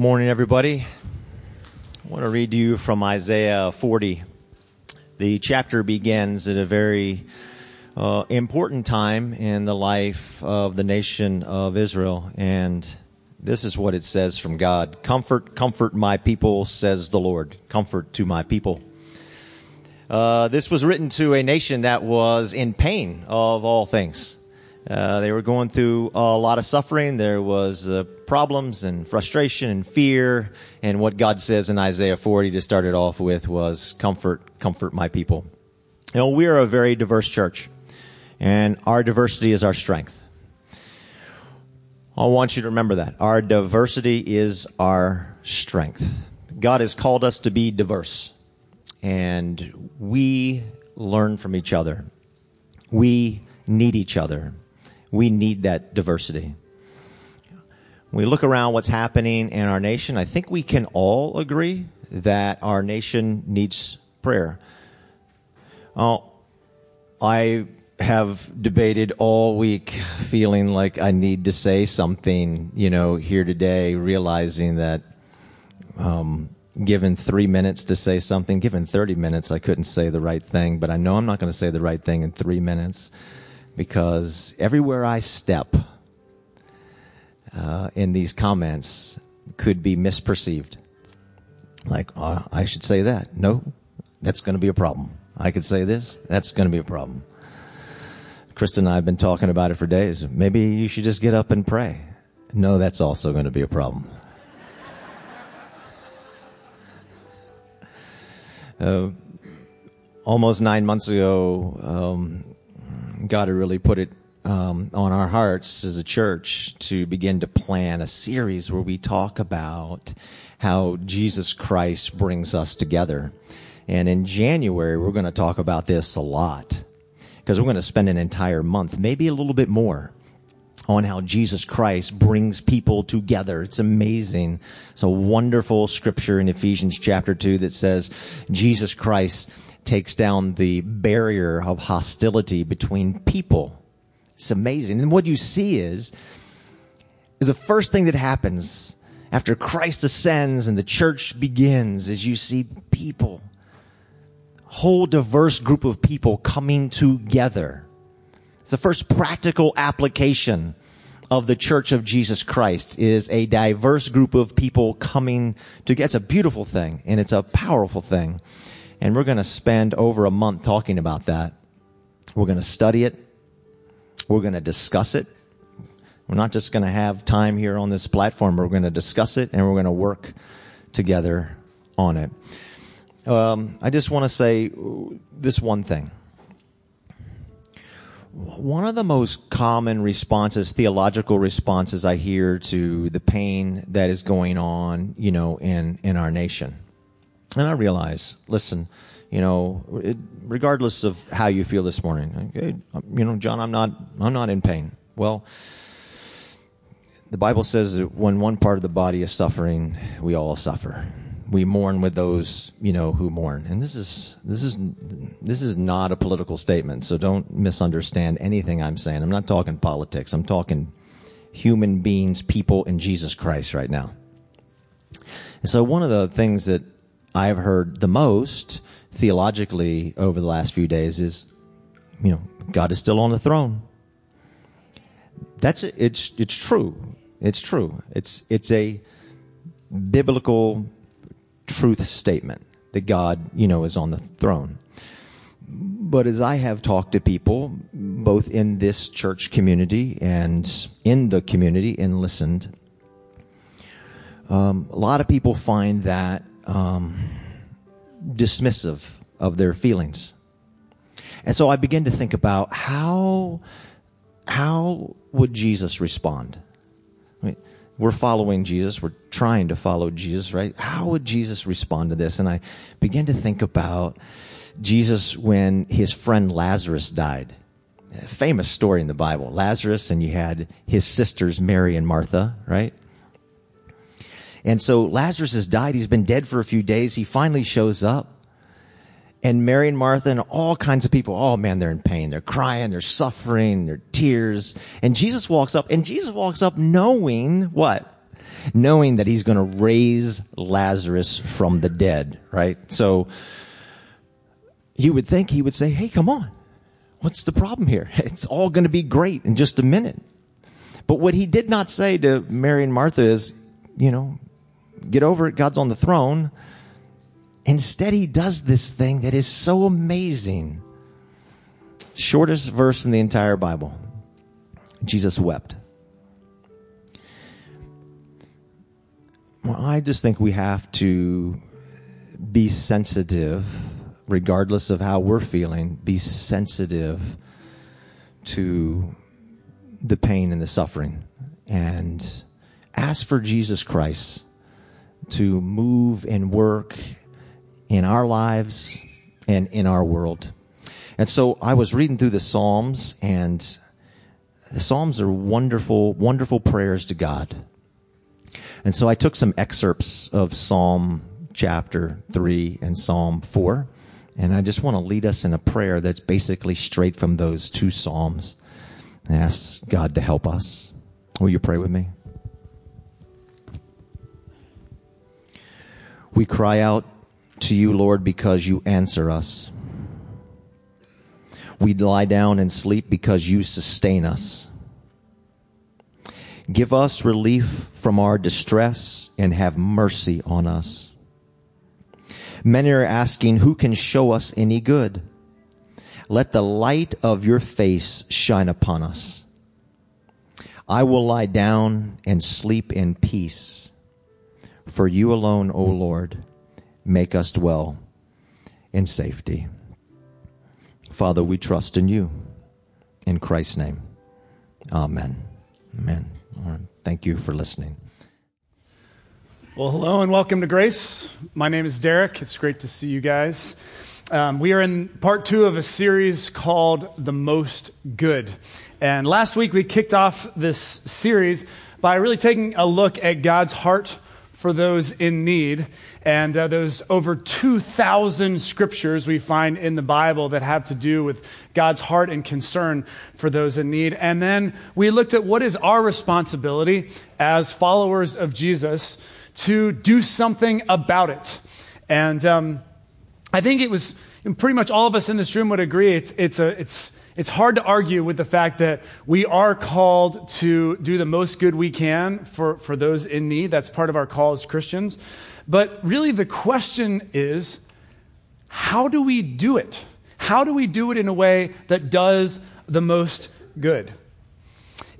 Good morning, everybody. I want to read you from Isaiah 40. The chapter begins at a very uh, important time in the life of the nation of Israel, and this is what it says from God Comfort, comfort my people, says the Lord. Comfort to my people. Uh, this was written to a nation that was in pain of all things. Uh, they were going through a lot of suffering. There was uh, problems and frustration and fear. And what God says in Isaiah 40 to start it off with was comfort, comfort my people. You know, we are a very diverse church and our diversity is our strength. I want you to remember that. Our diversity is our strength. God has called us to be diverse and we learn from each other. We need each other we need that diversity. When we look around what's happening in our nation, I think we can all agree that our nation needs prayer. Oh, I have debated all week feeling like I need to say something, you know, here today, realizing that, um, given three minutes to say something, given 30 minutes, I couldn't say the right thing, but I know I'm not going to say the right thing in three minutes because everywhere I step uh, in these comments could be misperceived. Like, uh, I should say that. No, that's going to be a problem. I could say this, that's going to be a problem. Krista and I have been talking about it for days. Maybe you should just get up and pray. No, that's also going to be a problem. Uh, almost nine months ago, um, God had really put it um, on our hearts as a church to begin to plan a series where we talk about how Jesus Christ brings us together. And in January, we're going to talk about this a lot because we're going to spend an entire month, maybe a little bit more, on how Jesus Christ brings people together. It's amazing. It's a wonderful scripture in Ephesians chapter 2 that says Jesus Christ takes down the barrier of hostility between people. It's amazing. And what you see is, is the first thing that happens after Christ ascends and the church begins is you see people, whole diverse group of people coming together. It's the first practical application of the church of Jesus Christ is a diverse group of people coming together. It's a beautiful thing and it's a powerful thing. And we're going to spend over a month talking about that. We're going to study it. We're going to discuss it. We're not just going to have time here on this platform. We're going to discuss it and we're going to work together on it. Um, I just want to say this one thing. One of the most common responses, theological responses I hear to the pain that is going on, you know, in, in our nation and I realize, listen, you know, it, regardless of how you feel this morning, okay, you know, John, I'm not, I'm not in pain. Well, the Bible says that when one part of the body is suffering, we all suffer. We mourn with those, you know, who mourn. And this is, this is, this is not a political statement. So don't misunderstand anything I'm saying. I'm not talking politics. I'm talking human beings, people in Jesus Christ right now. And so one of the things that I've heard the most theologically over the last few days is, you know, God is still on the throne. That's it's it's true. It's true. It's it's a biblical truth statement that God, you know, is on the throne. But as I have talked to people, both in this church community and in the community, and listened, um, a lot of people find that um, dismissive of their feelings. And so I begin to think about how, how would Jesus respond? I mean, we're following Jesus. We're trying to follow Jesus, right? How would Jesus respond to this? And I begin to think about Jesus when his friend Lazarus died. A famous story in the Bible. Lazarus and you had his sisters, Mary and Martha, right? And so Lazarus has died. He's been dead for a few days. He finally shows up. And Mary and Martha and all kinds of people, oh man, they're in pain. They're crying, they're suffering, they're tears. And Jesus walks up, and Jesus walks up knowing what? knowing that he's going to raise Lazarus from the dead, right? So you would think he would say, Hey, come on. What's the problem here? It's all going to be great in just a minute. But what he did not say to Mary and Martha is, you know, get over it. God's on the throne. Instead, he does this thing that is so amazing. Shortest verse in the entire Bible. Jesus wept. Well, I just think we have to be sensitive, regardless of how we're feeling, be sensitive to the pain and the suffering and ask for Jesus Christ to move and work in our lives and in our world. And so I was reading through the Psalms, and the Psalms are wonderful, wonderful prayers to God. And so I took some excerpts of Psalm chapter 3 and Psalm 4, and I just want to lead us in a prayer that's basically straight from those two Psalms and ask God to help us. Will you pray with me? We cry out to you, Lord, because you answer us. We lie down and sleep because you sustain us. Give us relief from our distress and have mercy on us. Many are asking, who can show us any good? Let the light of your face shine upon us. I will lie down and sleep in peace. For you alone, O Lord, make us dwell in safety. Father, we trust in you. In Christ's name. Amen. Amen. Thank you for listening. Well, hello and welcome to Grace. My name is Derek. It's great to see you guys. Um, we are in part two of a series called The Most Good. And last week we kicked off this series by really taking a look at God's heart for those in need. And uh, those over 2,000 scriptures we find in the Bible that have to do with God's heart and concern for those in need. And then we looked at what is our responsibility as followers of Jesus to do something about it. And um, I think it was pretty much all of us in this room would agree it's, it's, a, it's, it's hard to argue with the fact that we are called to do the most good we can for, for those in need. That's part of our call as Christians. But really, the question is how do we do it? How do we do it in a way that does the most good?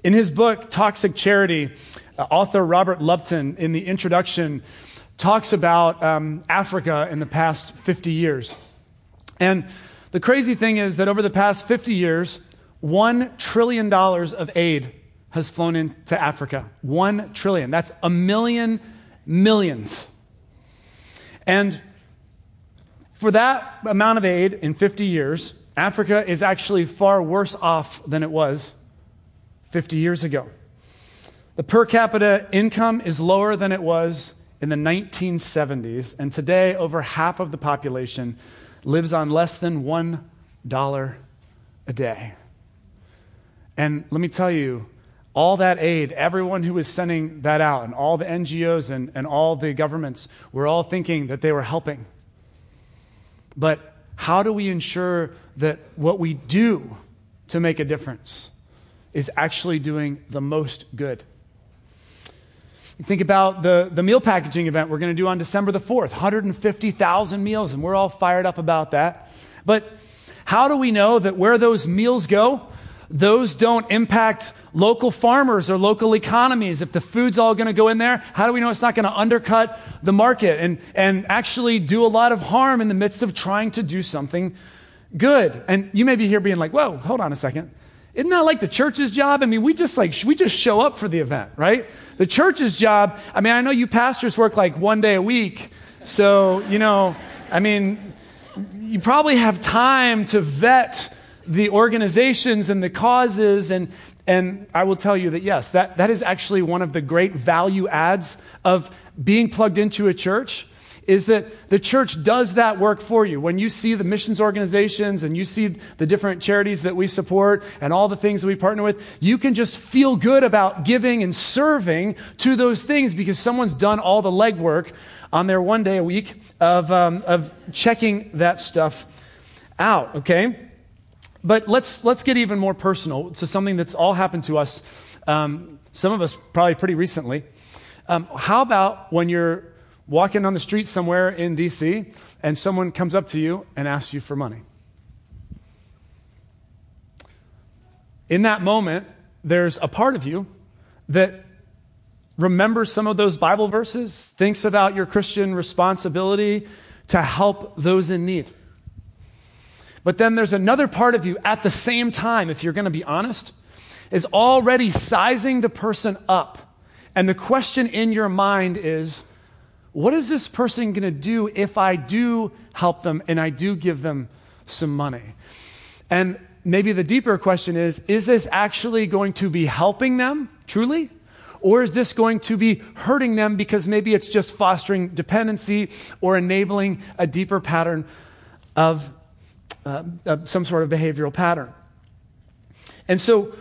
In his book, Toxic Charity, uh, author Robert Lupton, in the introduction, talks about um, Africa in the past 50 years. And the crazy thing is that over the past 50 years, $1 trillion of aid has flown into Africa. 1 trillion. That's a million millions. And for that amount of aid in 50 years, Africa is actually far worse off than it was 50 years ago. The per capita income is lower than it was in the 1970s, and today over half of the population lives on less than $1 a day. And let me tell you, all that aid, everyone who was sending that out, and all the NGOs and, and all the governments were all thinking that they were helping. But how do we ensure that what we do to make a difference is actually doing the most good? Think about the, the meal packaging event we're going to do on December the 4th 150,000 meals, and we're all fired up about that. But how do we know that where those meals go, those don't impact local farmers or local economies? If the food's all going to go in there, how do we know it's not going to undercut the market and, and actually do a lot of harm in the midst of trying to do something good? And you may be here being like, whoa, hold on a second. Isn't that like the church's job? I mean, we just like, we just show up for the event, right? The church's job, I mean, I know you pastors work like one day a week. So, you know, I mean, you probably have time to vet the organizations and the causes. And, and I will tell you that, yes, that, that is actually one of the great value adds of being plugged into a church is that the church does that work for you. When you see the missions organizations and you see the different charities that we support and all the things that we partner with, you can just feel good about giving and serving to those things because someone's done all the legwork on their one day a week of, um, of checking that stuff out, okay? But let's, let's get even more personal to something that's all happened to us, um, some of us probably pretty recently. Um, how about when you're walking on the street somewhere in DC and someone comes up to you and asks you for money? In that moment, there's a part of you that remembers some of those Bible verses, thinks about your Christian responsibility to help those in need. But then there's another part of you at the same time, if you're going to be honest, is already sizing the person up. And the question in your mind is, what is this person going to do if I do help them and I do give them some money? And maybe the deeper question is, is this actually going to be helping them truly? Or is this going to be hurting them because maybe it's just fostering dependency or enabling a deeper pattern of uh, uh, some sort of behavioral pattern. And so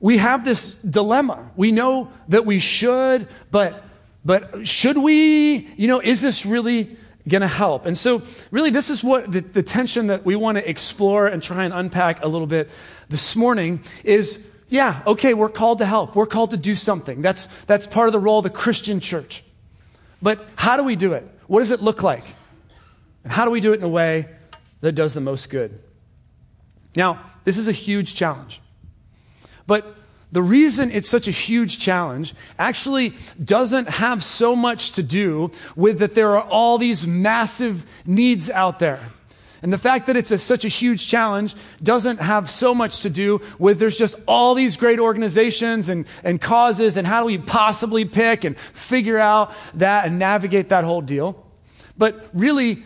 we have this dilemma. We know that we should, but, but should we? You know, is this really going to help? And so, really, this is what the, the tension that we want to explore and try and unpack a little bit this morning is yeah, okay, we're called to help. We're called to do something. That's, that's part of the role of the Christian church. But how do we do it? What does it look like? And how do we do it in a way that does the most good. Now, this is a huge challenge. But the reason it's such a huge challenge actually doesn't have so much to do with that there are all these massive needs out there. And the fact that it's a, such a huge challenge doesn't have so much to do with there's just all these great organizations and, and causes, and how do we possibly pick and figure out that and navigate that whole deal. But really,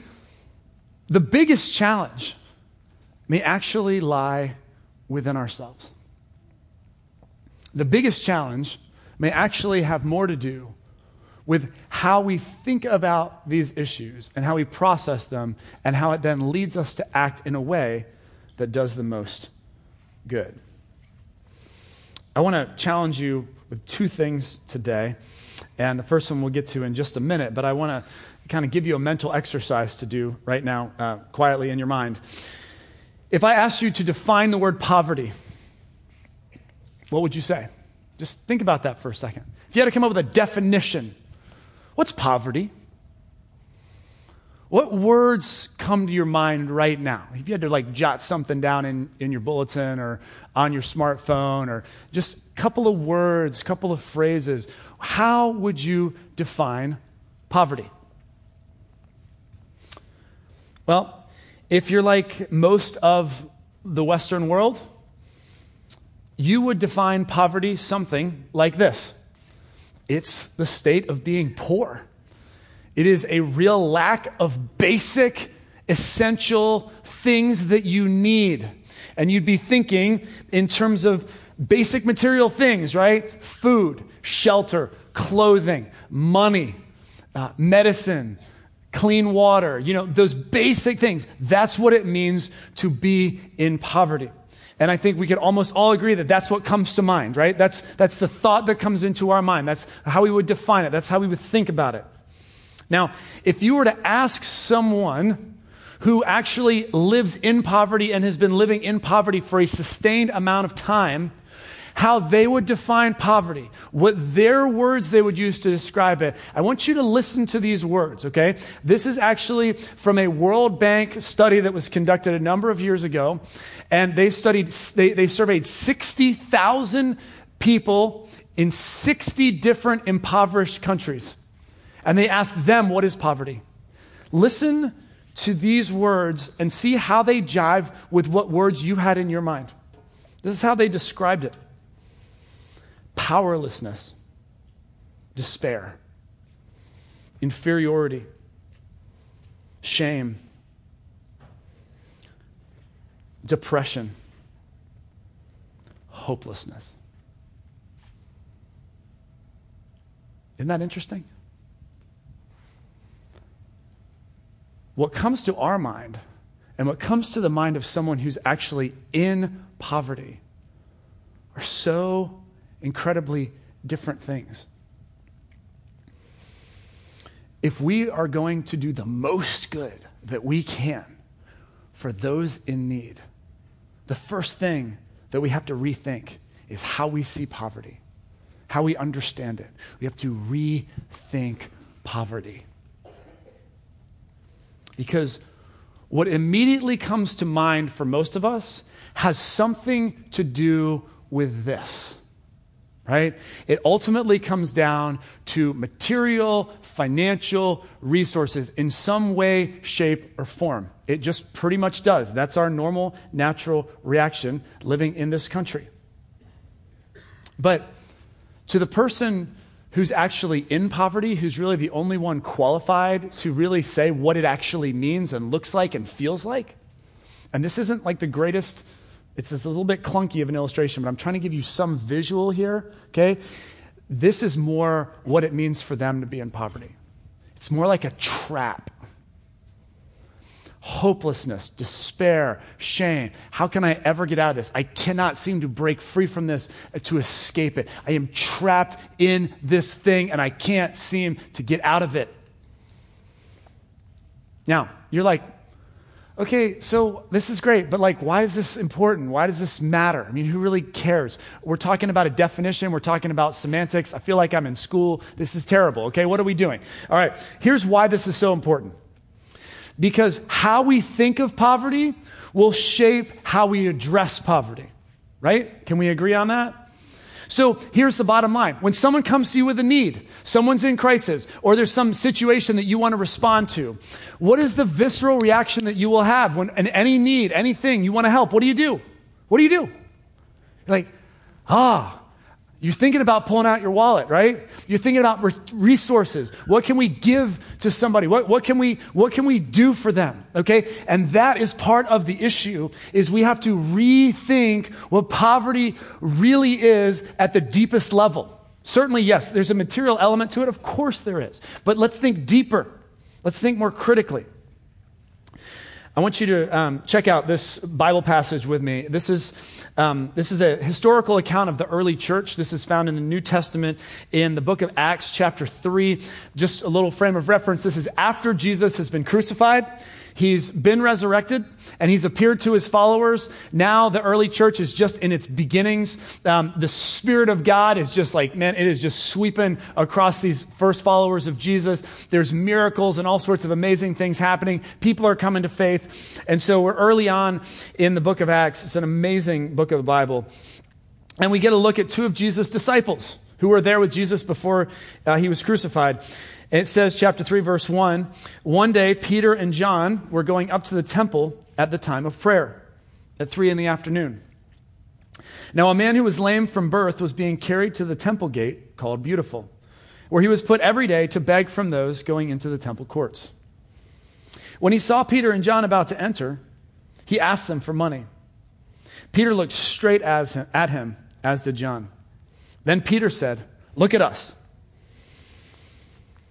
the biggest challenge may actually lie within ourselves. The biggest challenge may actually have more to do with how we think about these issues and how we process them and how it then leads us to act in a way that does the most good. I want to challenge you with two things today. And the first one we'll get to in just a minute, but I want to kind of give you a mental exercise to do right now, uh, quietly in your mind. If I asked you to define the word poverty, what would you say? Just think about that for a second. If you had to come up with a definition, what's poverty? What words come to your mind right now? If you had to like jot something down in, in your bulletin or on your smartphone or just a couple of words, couple of phrases, how would you define poverty? Well, if you're like most of the Western world, you would define poverty something like this it's the state of being poor. It is a real lack of basic, essential things that you need. And you'd be thinking in terms of basic material things, right? Food, shelter, clothing, money, uh, medicine, clean water, you know, those basic things. That's what it means to be in poverty. And I think we could almost all agree that that's what comes to mind, right? That's, that's the thought that comes into our mind. That's how we would define it. That's how we would think about it. Now, if you were to ask someone who actually lives in poverty and has been living in poverty for a sustained amount of time, how they would define poverty, what their words they would use to describe it. I want you to listen to these words, okay? This is actually from a World Bank study that was conducted a number of years ago. And they studied, they, they surveyed 60,000 people in 60 different impoverished countries. And they asked them, what is poverty? Listen to these words and see how they jive with what words you had in your mind. This is how they described it powerlessness, despair, inferiority, shame, depression, hopelessness. Isn't that interesting? what comes to our mind and what comes to the mind of someone who's actually in poverty are so incredibly different things. If we are going to do the most good that we can for those in need, the first thing that we have to rethink is how we see poverty, how we understand it. We have to rethink poverty. Because what immediately comes to mind for most of us has something to do with this right? It ultimately comes down to material, financial resources in some way, shape, or form. It just pretty much does. That's our normal, natural reaction living in this country. But to the person who's actually in poverty, who's really the only one qualified to really say what it actually means and looks like and feels like, and this isn't like the greatest it's, a little bit clunky of an illustration, but I'm trying to give you some visual here, okay? This is more what it means for them to be in poverty. It's more like a trap. Hopelessness, despair, shame. How can I ever get out of this? I cannot seem to break free from this uh, to escape it. I am trapped in this thing and I can't seem to get out of it. Now, you're like, okay, so this is great, but like, why is this important? Why does this matter? I mean, who really cares? We're talking about a definition, we're talking about semantics. I feel like I'm in school. This is terrible. Okay, what are we doing? All right, here's why this is so important. Because how we think of poverty will shape how we address poverty, right? Can we agree on that? So here's the bottom line. When someone comes to you with a need, someone's in crisis, or there's some situation that you want to respond to, what is the visceral reaction that you will have when in any need, anything you want to help? What do you do? What do you do? Like, ah, you're thinking about pulling out your wallet, right? You're thinking about re- resources. What can we give to somebody? What, what, can we, what can we do for them? Okay? And that is part of the issue is we have to rethink what poverty really is at the deepest level. Certainly, yes, there's a material element to it. Of course there is. But let's think deeper. Let's think more critically. I want you to um, check out this Bible passage with me. This is, um, this is a historical account of the early church. This is found in the New Testament in the book of Acts, chapter 3. Just a little frame of reference. This is after Jesus has been crucified. He's been resurrected and he's appeared to his followers. Now the early church is just in its beginnings. Um, the Spirit of God is just like, man, it is just sweeping across these first followers of Jesus. There's miracles and all sorts of amazing things happening. People are coming to faith. And so we're early on in the book of Acts. It's an amazing book of the Bible. And we get a look at two of Jesus' disciples who were there with Jesus before uh, he was crucified. It says, chapter 3, verse 1 One day, Peter and John were going up to the temple at the time of prayer at 3 in the afternoon. Now, a man who was lame from birth was being carried to the temple gate called Beautiful, where he was put every day to beg from those going into the temple courts. When he saw Peter and John about to enter, he asked them for money. Peter looked straight at him, as did John. Then Peter said, Look at us.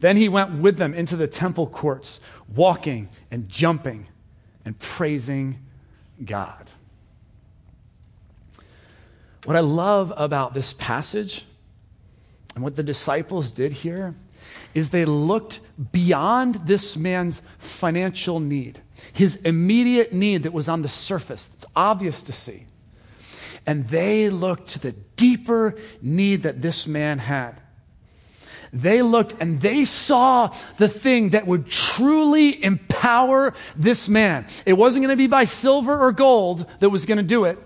Then he went with them into the temple courts, walking and jumping and praising God. What I love about this passage and what the disciples did here is they looked beyond this man's financial need, his immediate need that was on the surface. It's obvious to see. And they looked to the deeper need that this man had. They looked and they saw the thing that would truly empower this man. It wasn't going to be by silver or gold that was going to do it.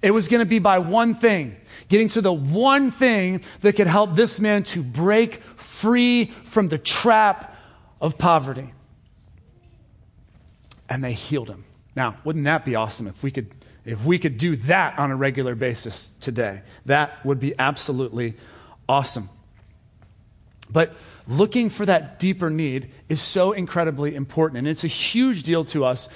It was going to be by one thing, getting to the one thing that could help this man to break free from the trap of poverty. and they healed him. Now, wouldn't that be awesome if we could if we could do that on a regular basis today? That would be absolutely awesome. But looking for that deeper need is so incredibly important, and it's a huge deal to us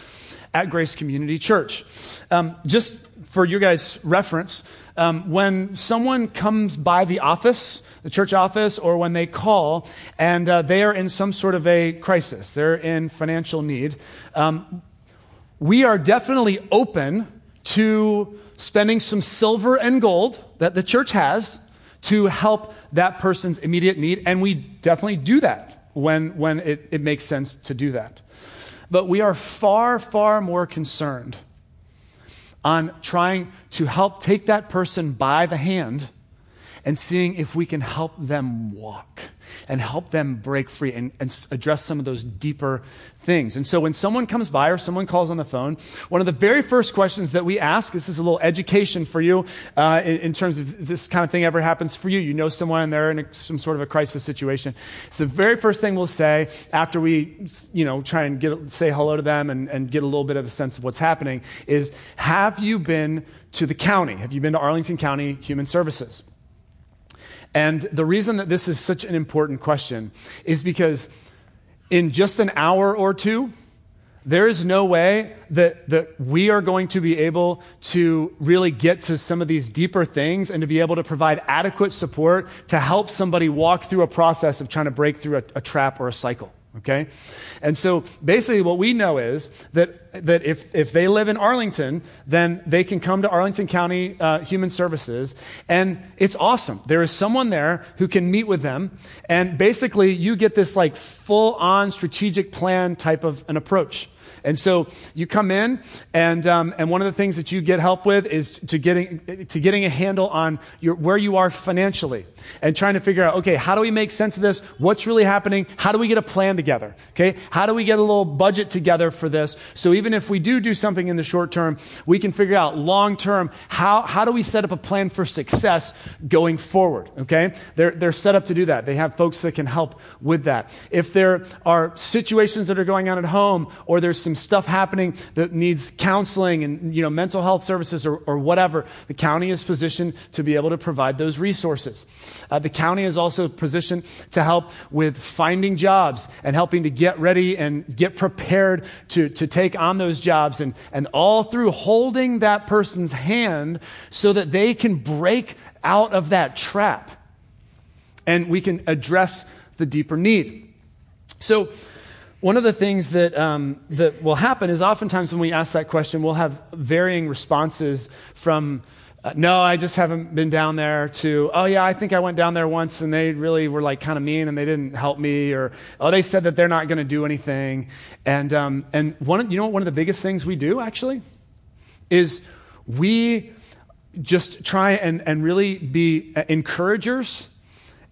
at Grace Community Church. Um, just for your guys' reference, um, when someone comes by the office, the church office, or when they call and uh, they are in some sort of a crisis, they're in financial need, um, we are definitely open to spending some silver and gold that the church has to help that person's immediate need. And we definitely do that when, when it, it makes sense to do that. But we are far, far more concerned on trying to help take that person by the hand and seeing if we can help them walk and help them break free and, and, address some of those deeper things. And so when someone comes by or someone calls on the phone, one of the very first questions that we ask, this is a little education for you uh, in, in, terms of this kind of thing ever happens for you. You know someone and they're in a, some sort of a crisis situation. It's the very first thing we'll say after we, you know, try and get, say hello to them and, and get a little bit of a sense of what's happening is, have you been to the county? Have you been to Arlington County Human Services? And the reason that this is such an important question is because in just an hour or two, there is no way that, that we are going to be able to really get to some of these deeper things and to be able to provide adequate support to help somebody walk through a process of trying to break through a, a trap or a cycle. Okay? And so basically, what we know is that, that if, if they live in Arlington, then they can come to Arlington County uh, Human Services, and it's awesome. There is someone there who can meet with them, and basically, you get this like full on strategic plan type of an approach. And so you come in, and, um, and one of the things that you get help with is to getting, to getting a handle on your, where you are financially and trying to figure out, okay, how do we make sense of this? What's really happening? How do we get a plan together? Okay, how do we get a little budget together for this? So even if we do do something in the short term, we can figure out long term, how, how do we set up a plan for success going forward? Okay, they're, they're set up to do that. They have folks that can help with that. If there are situations that are going on at home or there's some some stuff happening that needs counseling and you know mental health services or, or whatever, the county is positioned to be able to provide those resources. Uh, the county is also positioned to help with finding jobs and helping to get ready and get prepared to, to take on those jobs and, and all through holding that person's hand so that they can break out of that trap and we can address the deeper need. So, one of the things that, um, that will happen is oftentimes when we ask that question, we'll have varying responses from, uh, no, I just haven't been down there, to, oh, yeah, I think I went down there once and they really were like kind of mean and they didn't help me, or, oh, they said that they're not going to do anything. And, um, and one, you know what one of the biggest things we do actually is we just try and, and really be uh, encouragers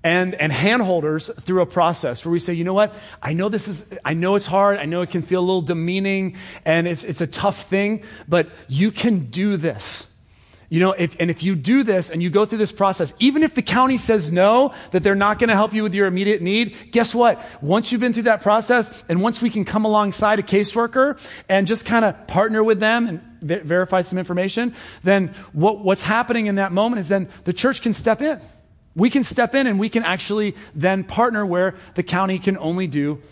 and, and handholders through a process where we say, you know what? I know this is, I know it's hard. I know it can feel a little demeaning and it's, it's a tough thing, but you can do this. You know, if, and if you do this and you go through this process, even if the county says no, that they're not going to help you with your immediate need, guess what? Once you've been through that process and once we can come alongside a caseworker and just kind of partner with them and ver- verify some information, then what, what's happening in that moment is then the church can step in. We can step in and we can actually then partner where the county can only do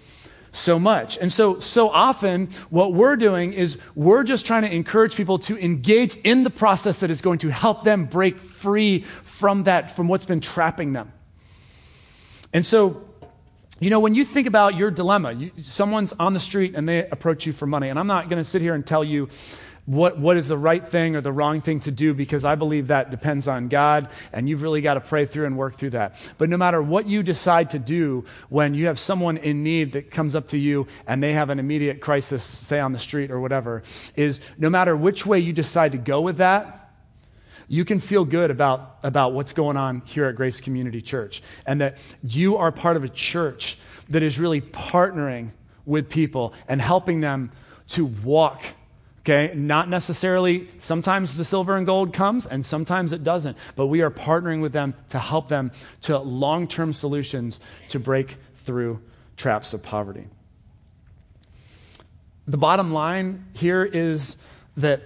so much. And so, so often, what we're doing is we're just trying to encourage people to engage in the process that is going to help them break free from that, from what's been trapping them. And so, you know, when you think about your dilemma, you, someone's on the street and they approach you for money, and I'm not going to sit here and tell you what, what is the right thing or the wrong thing to do because I believe that depends on God and you've really got to pray through and work through that. But no matter what you decide to do when you have someone in need that comes up to you and they have an immediate crisis, say on the street or whatever, is no matter which way you decide to go with that, you can feel good about, about what's going on here at Grace Community Church and that you are part of a church that is really partnering with people and helping them to walk Okay, not necessarily, sometimes the silver and gold comes and sometimes it doesn't, but we are partnering with them to help them to long term solutions to break through traps of poverty. the bottom line here is that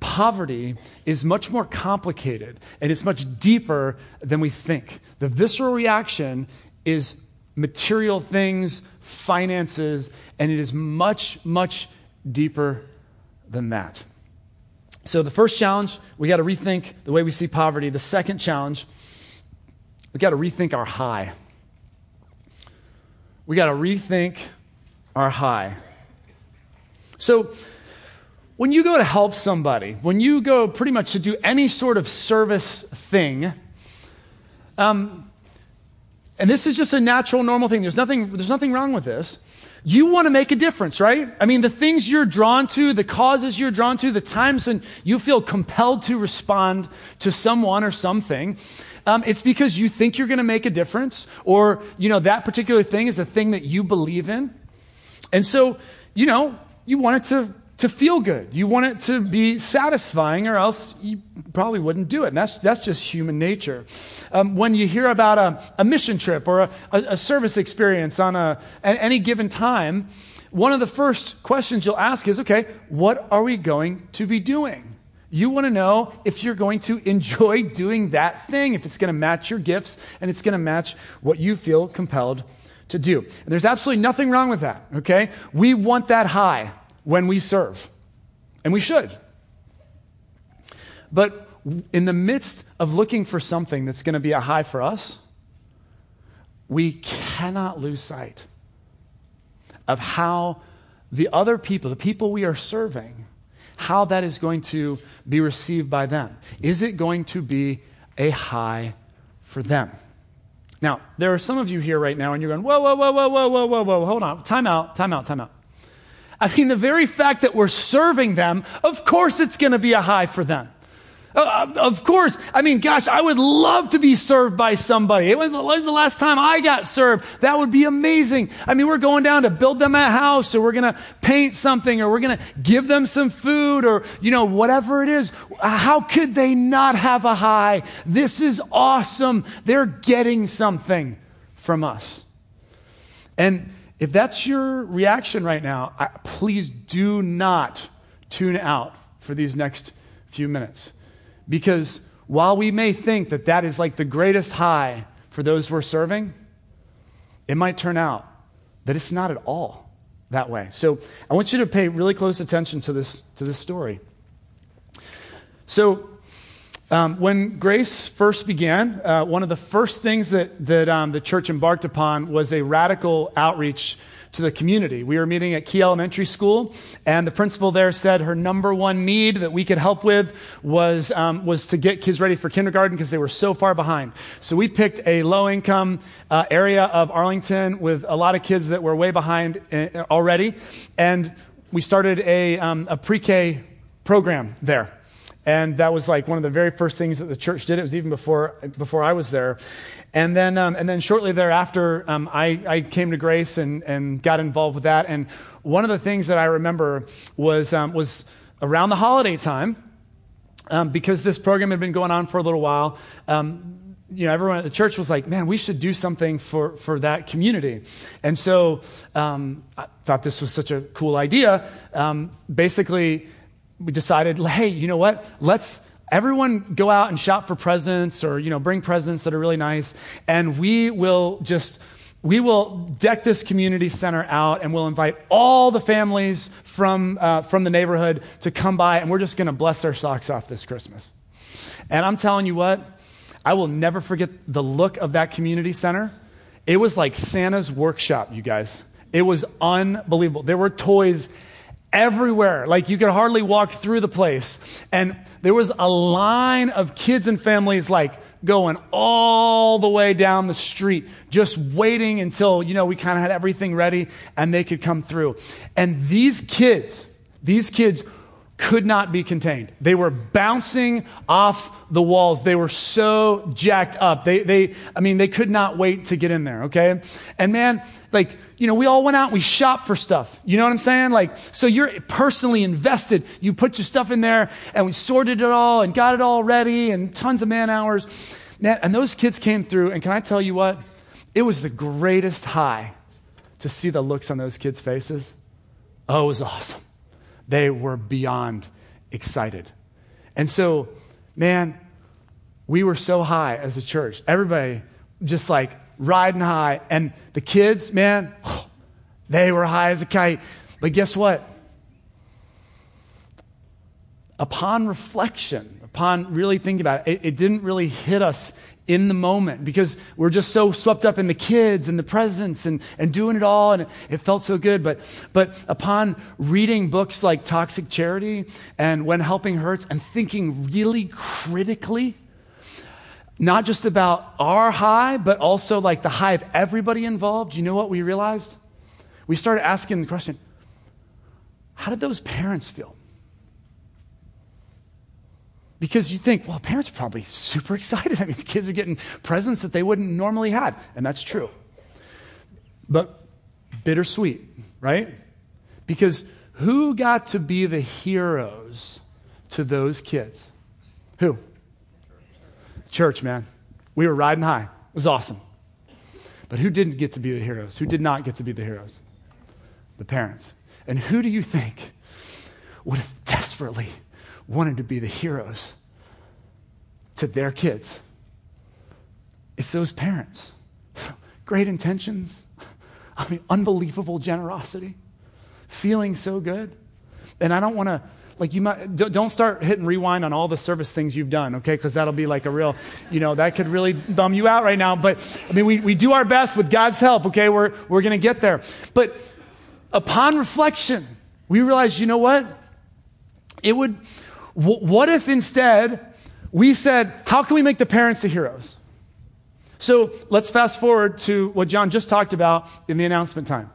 poverty is much more complicated and it's much deeper than we think. The visceral reaction is material things, finances, and it is much, much deeper than that. So, the first challenge, we got to rethink the way we see poverty. The second challenge, we got to rethink our high. We got to rethink our high. So, when you go to help somebody, when you go pretty much to do any sort of service thing, um, and this is just a natural, normal thing. There's nothing, there's nothing wrong with this. You want to make a difference, right? I mean, the things you're drawn to, the causes you're drawn to, the times when you feel compelled to respond to someone or something, um, it's because you think you're going to make a difference, or you know that particular thing is a thing that you believe in, and so you know you want it to to feel good. You want it to be satisfying, or else you probably wouldn't do it. And that's, that's just human nature. Um, when you hear about a, a mission trip or a, a, service experience on a, at any given time, one of the first questions you'll ask is okay, what are we going to be doing? You want to know if you're going to enjoy doing that thing, if it's going to match your gifts and it's going to match what you feel compelled to do. And there's absolutely nothing wrong with that, okay? We want that high when we serve. And we should. But in the midst of looking for something that's going to be a high for us, we cannot lose sight of how the other people, the people we are serving, how that is going to be received by them. Is it going to be a high for them? Now, there are some of you here right now, and you're going, whoa, whoa, whoa, whoa, whoa, whoa, whoa, whoa, hold on. Time out, time out, time out. I mean, the very fact that we're serving them, of course it's going to be a high for them. Uh, uh, of course. I mean, gosh, I would love to be served by somebody. It was, was, the last time I got served. That would be amazing. I mean, we're going down to build them a house or we're going to paint something or we're going to give them some food or, you know, whatever it is. How could they not have a high? This is awesome. They're getting something from us. And if that's your reaction right now, I, please do not tune out for these next few minutes. Because while we may think that that is like the greatest high for those we're serving, it might turn out that it's not at all that way. So I want you to pay really close attention to this, to this story. So um, when Grace first began, uh, one of the first things that, that um, the church embarked upon was a radical outreach to the community. We were meeting at Key Elementary School, and the principal there said her number one need that we could help with was, um, was to get kids ready for kindergarten because they were so far behind. So we picked a low income uh, area of Arlington with a lot of kids that were way behind uh, already, and we started a, um, a pre K program there. And that was like one of the very first things that the church did. It was even before, before I was there. And then, um, and then shortly thereafter, um, I, I came to Grace and, and got involved with that. And one of the things that I remember was, um, was around the holiday time, um, because this program had been going on for a little while, um, you know, everyone at the church was like, man, we should do something for, for that community. And so um, I thought this was such a cool idea. Basically, we decided, hey, you know what? Let's everyone go out and shop for presents or you know bring presents that are really nice. And we will just we will deck this community center out and we'll invite all the families from, uh, from the neighborhood to come by and we're just going to bless their socks off this christmas. And i'm telling you what i will never forget the look of that community center. It was like santa's workshop you guys. It was unbelievable. There were toys everywhere. Like you could hardly walk through the place. And there was a line of kids and families like going all the way down the street, just waiting until, you know, we kind of had everything ready and they could come through. And these kids, these kids could not be contained. They were bouncing off the walls. They were so jacked up. They, they, I mean, they could not wait to get in there, okay? And man, like, you know, we all went out and we shopped for stuff. You know what I'm saying? Like, so you're personally invested. You put your stuff in there and we sorted it all and got it all ready and tons of man hours. Man, and those kids came through, and can I tell you what? It was the greatest high to see the looks on those kids' faces Oh, it was awesome. They were beyond excited. And so, man, we were so high as a church. Everybody just like riding high. And the kids, man, they were high as a kite. But guess what? Upon reflection, upon really thinking about it, it, it didn't really hit us in the moment because we're just so swept up in the kids and the presents and, and doing it all and it, it, felt so good. But but upon reading books like toxic charity and when helping hurts and thinking really critically not just about our high but also like the high of everybody involved you know what we realized? We started asking the question how did those parents feel because you think, well, parents are probably super excited. I mean, the kids are getting presents that they wouldn't normally had, and that's true. But bittersweet, right? Because who got to be the heroes to those kids? Who? Church, man. We were riding high. It was awesome. But who didn't get to be the heroes? Who did not get to be the heroes? The parents. And who do you think would have desperately wanted to be the heroes to their kids. It's those parents. Great intentions. I mean, unbelievable generosity. Feeling so good. And I don't want to, like, you might, don't start hitting rewind on all the service things you've done, okay? Because that'll be like a real, you know, that could really bum you out right now. But, I mean, we, we do our best with God's help, okay? We're, we're going to get there. But upon reflection, we realize, you know what? It would, what if instead we said, how can we make the parents the heroes? So let's fast forward to what John just talked about in the announcement time.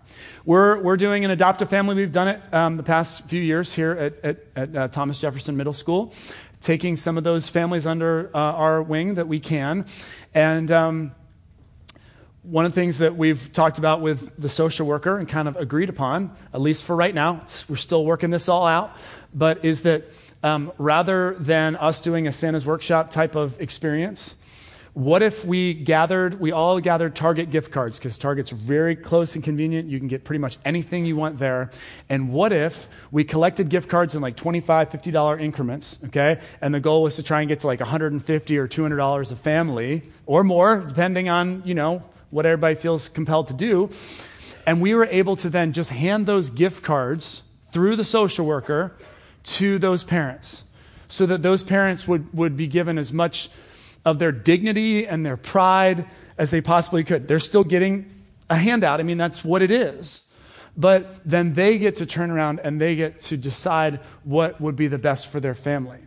We're, we're doing an adoptive family. We've done it um, the past few years here at, at, at uh, Thomas Jefferson Middle School, taking some of those families under uh, our wing that we can. And um, one of the things that we've talked about with the social worker and kind of agreed upon, at least for right now, we're still working this all out, but is that um, rather than us doing a Santa's workshop type of experience, what if we gathered, we all gathered Target gift cards because Target's very close and convenient. You can get pretty much anything you want there. And what if we collected gift cards in like $25, $50 increments, okay? And the goal was to try and get to like 150 or $200 a family or more, depending on, you know, what everybody feels compelled to do. And we were able to then just hand those gift cards through the social worker to those parents so that those parents would, would be given as much of their dignity and their pride as they possibly could. They're still getting a handout. I mean, that's what it is. But then they get to turn around and they get to decide what would be the best for their family.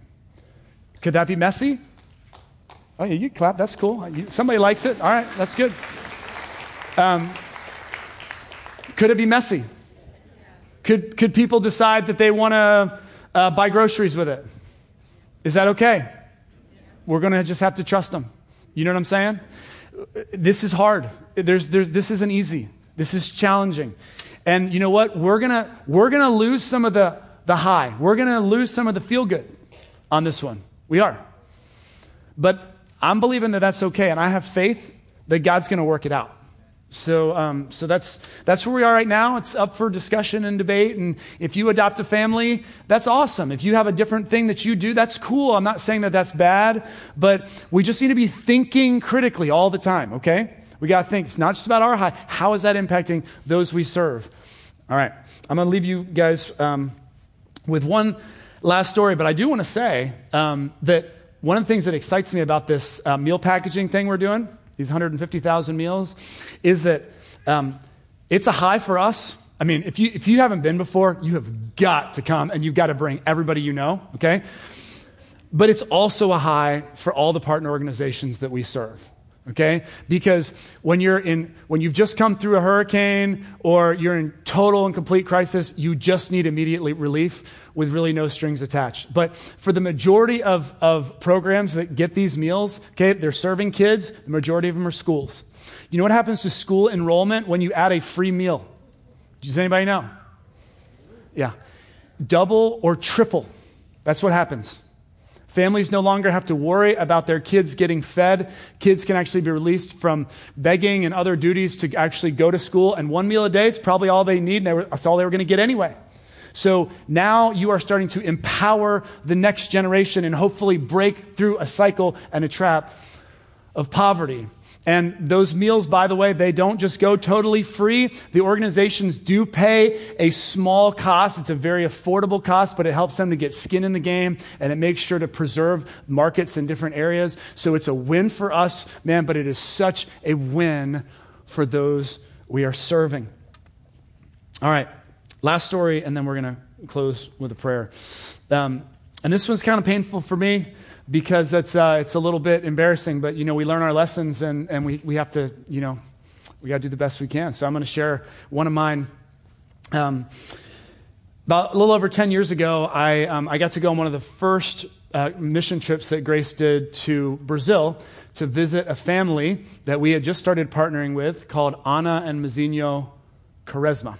Could that be messy? Oh, yeah, you clap. That's cool. Somebody likes it. All right, that's good. Um, could it be messy? Could, could people decide that they want to uh, buy groceries with it. Is that okay? We're going to just have to trust them. You know what I'm saying? This is hard. There's, there's, this isn't easy. This is challenging. And you know what? We're going to we're to lose some of the, the high. We're going to lose some of the feel good on this one. We are. But I'm believing that that's okay. And I have faith that God's going to work it out. So, um, so that's, that's where we are right now. It's up for discussion and debate. And if you adopt a family, that's awesome. If you have a different thing that you do, that's cool. I'm not saying that that's bad, but we just need to be thinking critically all the time, okay? We got to think. It's not just about our high. How is that impacting those we serve? All right. I'm going to leave you guys um, with one last story, but I do want to say um, that one of the things that excites me about this uh, meal packaging thing we're doing these 150,000 meals, is that um, it's a high for us. I mean, if you, if you haven't been before, you have got to come and you've got to bring everybody you know, okay? But it's also a high for all the partner organizations that we serve okay? Because when you're in when you've just come through a hurricane or you're in total and complete crisis you just need immediately relief with really no strings attached. But for the majority of, of programs that get these meals okay they're serving kids the majority of them are schools. You know what happens to school enrollment when you add a free meal? Does anybody know? Yeah. Double or triple. That's what happens Families no longer have to worry about their kids getting fed. Kids can actually be released from begging and other duties to actually go to school. And one meal a day is probably all they need, and they were, that's all they were going to get anyway. So now you are starting to empower the next generation and hopefully break through a cycle and a trap of poverty. And those meals, by the way, they don't just go totally free. The organizations do pay a small cost. It's a very affordable cost, but it helps them to get skin in the game and it makes sure to preserve markets in different areas. So it's a win for us, man, but it is such a win for those we are serving. All right, last story, and then we're going to close with a prayer. Um, and this one's kind of painful for me because it's, uh, it's a little bit embarrassing, but, you know, we learn our lessons and, and we, we have to, you know, we got to do the best we can. So I'm going to share one of mine. Um, about a little over 10 years ago, I, um, I got to go on one of the first uh, mission trips that Grace did to Brazil to visit a family that we had just started partnering with called Ana and Mazinho Quaresma.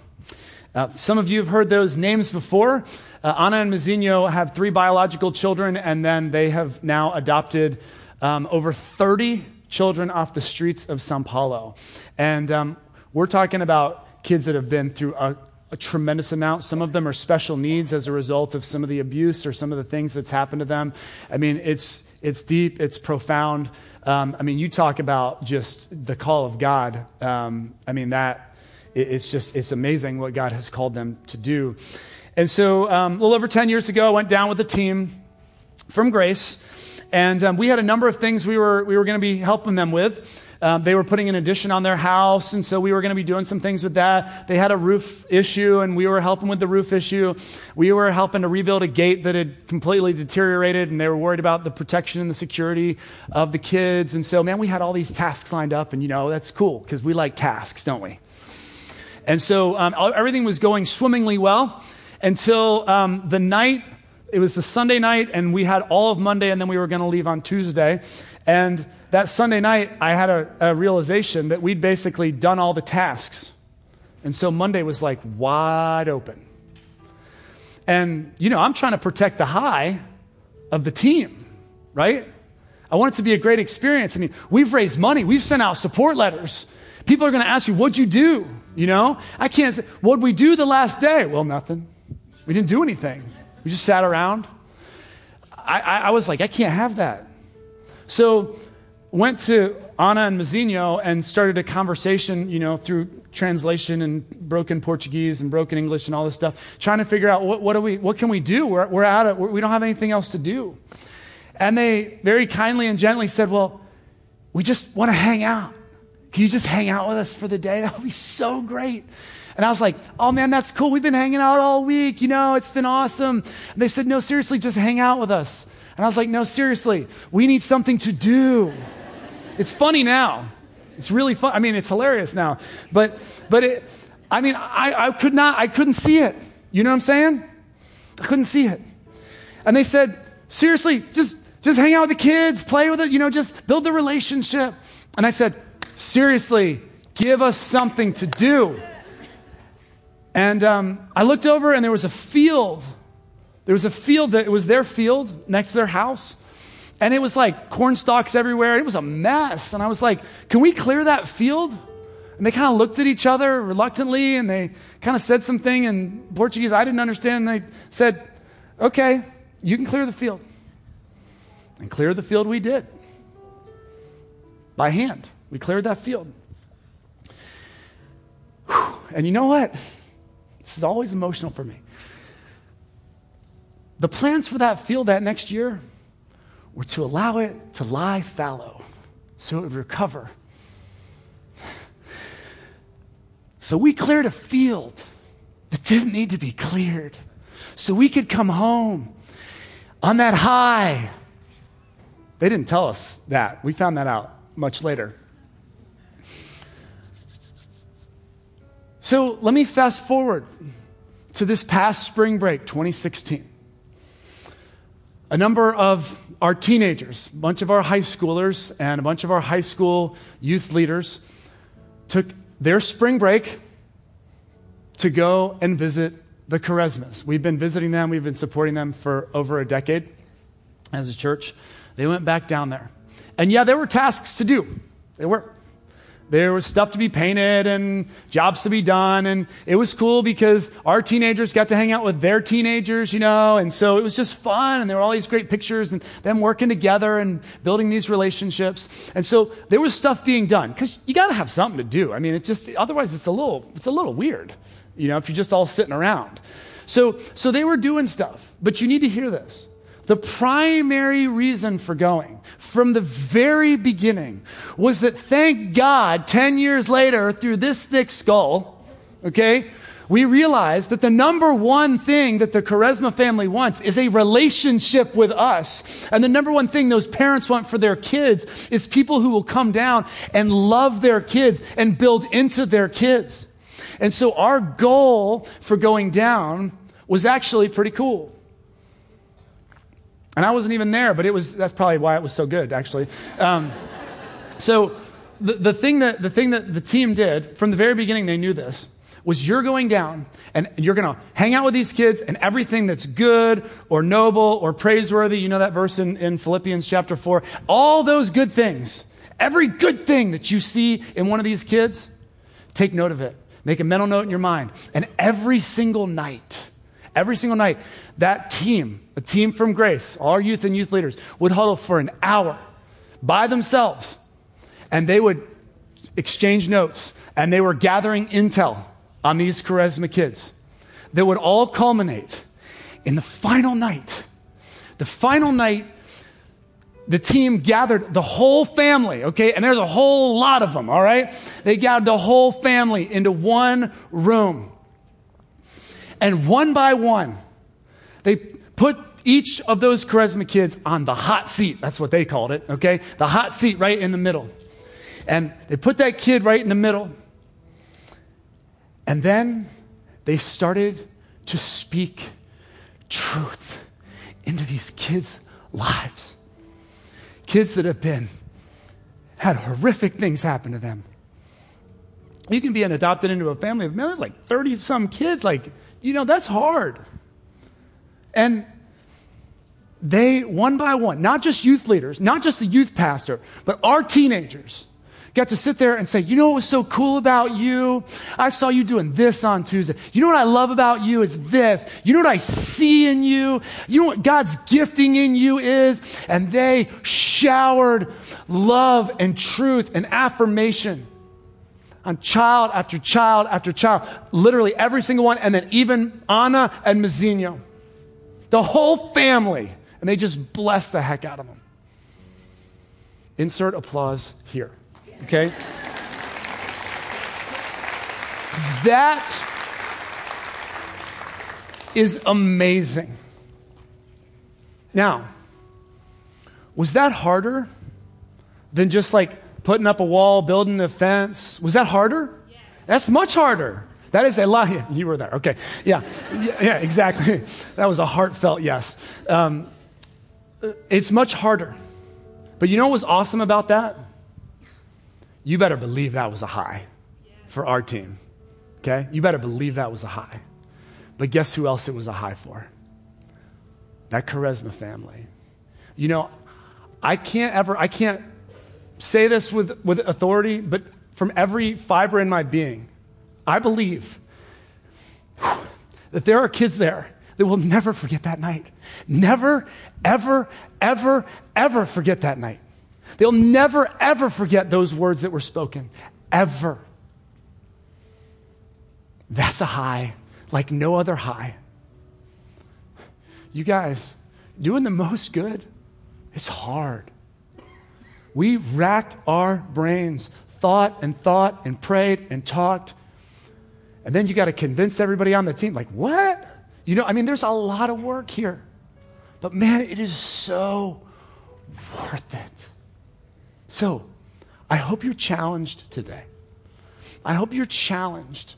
Uh, some of you have heard those names before. Uh, Ana and Mazinho have three biological children, and then they have now adopted um, over 30 children off the streets of Sao Paulo. And um, we're talking about kids that have been through a, a tremendous amount. Some of them are special needs as a result of some of the abuse or some of the things that's happened to them. I mean, it's, it's deep, it's profound. Um, I mean, you talk about just the call of God. Um, I mean, that it's just it's amazing what God has called them to do. And so, um, a little over 10 years ago, I went down with a team from Grace, and um, we had a number of things we were, we were going to be helping them with. Um, they were putting an addition on their house, and so we were going to be doing some things with that. They had a roof issue, and we were helping with the roof issue. We were helping to rebuild a gate that had completely deteriorated, and they were worried about the protection and the security of the kids. And so, man, we had all these tasks lined up, and you know, that's cool because we like tasks, don't we? And so um, everything was going swimmingly well until um, the night, it was the Sunday night, and we had all of Monday, and then we were going to leave on Tuesday. And that Sunday night, I had a, a realization that we'd basically done all the tasks. And so Monday was like wide open. And, you know, I'm trying to protect the high of the team, right? I want it to be a great experience. I mean, we've raised money, we've sent out support letters. People are going to ask you, what'd you do? You know? I can't say, what'd we do the last day? Well, nothing. We didn't do anything. We just sat around. I, I, I was like, I can't have that. So went to Ana and Mazinho and started a conversation, you know, through translation and broken Portuguese and broken English and all this stuff, trying to figure out what, what, do we, what can we do? We're, we're out of, we don't have anything else to do. And they very kindly and gently said, well, we just want to hang out. Can you just hang out with us for the day? That would be so great. And I was like, oh man, that's cool. We've been hanging out all week. You know, it's been awesome. And they said, no, seriously, just hang out with us. And I was like, no, seriously, we need something to do. It's funny now. It's really fun. I mean, it's hilarious now. But, but it, I mean, I, I could not, I couldn't see it. You know what I'm saying? I couldn't see it. And they said, seriously, just, just hang out with the kids, play with it, you know, just build the relationship. And I said, seriously, give us something to do. And um, I looked over and there was a field. There was a field that it was their field next to their house. And it was like corn stalks everywhere. It was a mess. And I was like, can we clear that field? And they kind of looked at each other reluctantly and they kind of said something in Portuguese I didn't understand. And they said, okay, you can clear the field. And clear the field we did by hand. We cleared that field. Whew. And you know what? This is always emotional for me. The plans for that field that next year were to allow it to lie fallow so it would recover. So we cleared a field that didn't need to be cleared so we could come home on that high. They didn't tell us that. We found that out much later. So let me fast forward to this past spring break, 2016. A number of our teenagers, a bunch of our high schoolers, and a bunch of our high school youth leaders took their spring break to go and visit the Quaresmas. We've been visiting them, we've been supporting them for over a decade as a church. They went back down there. And yeah, there were tasks to do. There were. There was stuff to be painted and jobs to be done. And it was cool because our teenagers got to hang out with their teenagers, you know. And so it was just fun. And there were all these great pictures and them working together and building these relationships. And so there was stuff being done because you got to have something to do. I mean, it just, otherwise it's a little, it's a little weird, you know, if you're just all sitting around. So, so they were doing stuff. But you need to hear this. The primary reason for going from the very beginning was that thank God, 10 years later, through this thick skull, okay, we realized that the number one thing that the Quaresma family wants is a relationship with us. And the number one thing those parents want for their kids is people who will come down and love their kids and build into their kids. And so our goal for going down was actually pretty cool. And I wasn't even there, but it was, that's probably why it was so good, actually. Um, so the, the, thing that, the thing that the team did from the very beginning, they knew this, was you're going down and you're going to hang out with these kids and everything that's good or noble or praiseworthy, you know that verse in, in Philippians chapter 4, all those good things, every good thing that you see in one of these kids, take note of it. Make a mental note in your mind. And every single night, every single night, that team, a team from Grace, all our youth and youth leaders, would huddle for an hour by themselves and they would exchange notes and they were gathering intel on these Quaresma kids that would all culminate in the final night. The final night, the team gathered the whole family, okay? And there's a whole lot of them, all right? They gathered the whole family into one room. And one by one, they put each of those Quaresma kids on the hot seat. That's what they called it, okay? The hot seat right in the middle. And they put that kid right in the middle. And then they started to speak truth into these kids' lives. Kids that have been, had horrific things happen to them. You can be an adopted into a family of, man, there's like 30 some kids. Like, you know, that's hard. And they, one by one, not just youth leaders, not just the youth pastor, but our teenagers, got to sit there and say, you know what was so cool about you? I saw you doing this on Tuesday. You know what I love about you? It's this. You know what I see in you? You know what God's gifting in you is? And they showered love and truth and affirmation on child after child after child, literally every single one, and then even Ana and Mazinho. The whole family. And they just blessed the heck out of them. Insert applause here. Okay? That is amazing. Now, was that harder than just like putting up a wall, building a fence? Was that harder? Yes. That's much harder. That is a lot. You were there. Okay. Yeah. Yeah, yeah exactly. That was a heartfelt yes. Um, it's much harder. But you know what was awesome about that? You better believe that was a high for our team. Okay? You better believe that was a high. But guess who else it was a high for? That Quaresma family. You know, I can't ever, I can't say this with, with authority, but from every fiber in my being, I believe that there are kids there that will never forget that night. Never, ever, ever, ever forget that night. They'll never, ever forget those words that were spoken. Ever. That's a high like no other high. You guys, doing the most good, it's hard. We racked our brains, thought and thought and prayed and talked. And then you got to convince everybody on the team, like, what? You know, I mean, there's a lot of work here. But man, it is so worth it. So, I hope you're challenged today. I hope you're challenged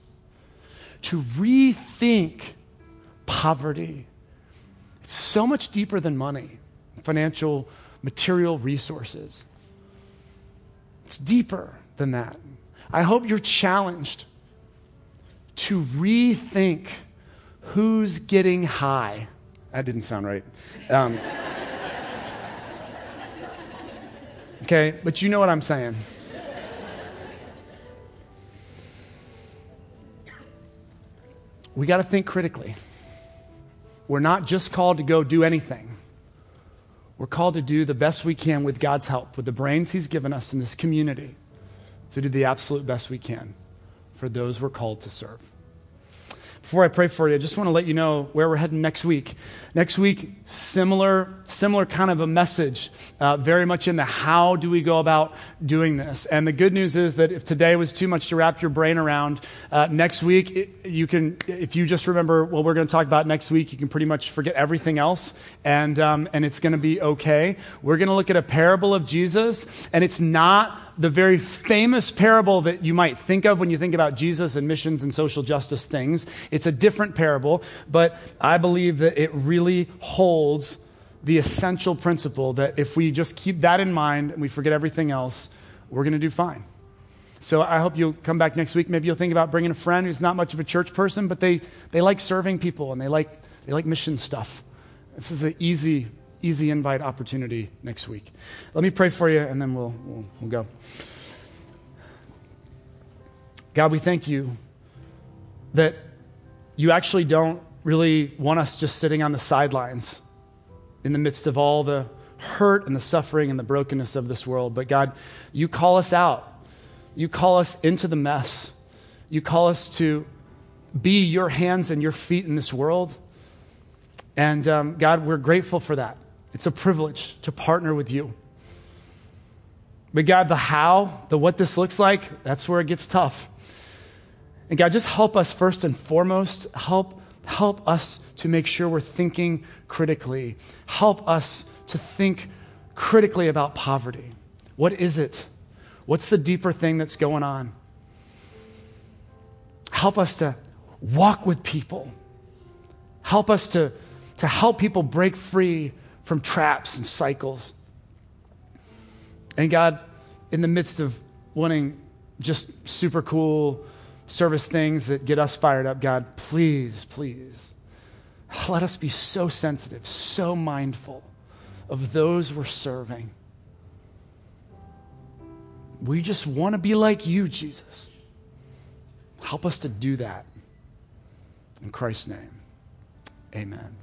to rethink poverty. It's so much deeper than money, financial, material resources. It's deeper than that. I hope you're challenged to rethink Who's getting high? That didn't sound right. Um, okay, but you know what I'm saying. We got to think critically. We're not just called to go do anything. We're called to do the best we can with God's help, with the brains He's given us in this community, to do the absolute best we can for those we're called to serve. Before I pray for you, I just want to let you know where we're heading next week. Next week, similar, similar kind of a message, uh, very much in the how do we go about doing this. And the good news is that if today was too much to wrap your brain around, uh, next week it, you can, if you just remember what we're going to talk about next week, you can pretty much forget everything else, and um, and it's going to be okay. We're going to look at a parable of Jesus, and it's not the very famous parable that you might think of when you think about Jesus and missions and social justice things. It's a different parable, but I believe that it really holds the essential principle that if we just keep that in mind and we forget everything else, we're going to do fine. So I hope you'll come back next week. Maybe you'll think about bringing a friend who's not much of a church person, but they, they like serving people and they like, they like mission stuff. This is an easy easy invite opportunity next week. Let me pray for you, and then we'll, we'll, we'll go. God, we thank you that you actually don't really want us just sitting on the sidelines in the midst of all the hurt and the suffering and the brokenness of this world. But God, you call us out. You call us into the mess. You call us to be your hands and your feet in this world. And um, God, we're grateful for that. It's a privilege to partner with you. But God, the how, the what this looks like, that's where it gets tough. And God, just help us first and foremost. Help, help us to make sure we're thinking critically. Help us to think critically about poverty. What is it? What's the deeper thing that's going on? Help us to walk with people. Help us to, to help people break free from traps and cycles. And God, in the midst of wanting just super cool service things that get us fired up, God, please, please, let us be so sensitive, so mindful of those we're serving. We just want to be like you, Jesus. Help us to do that. In Christ's name, amen.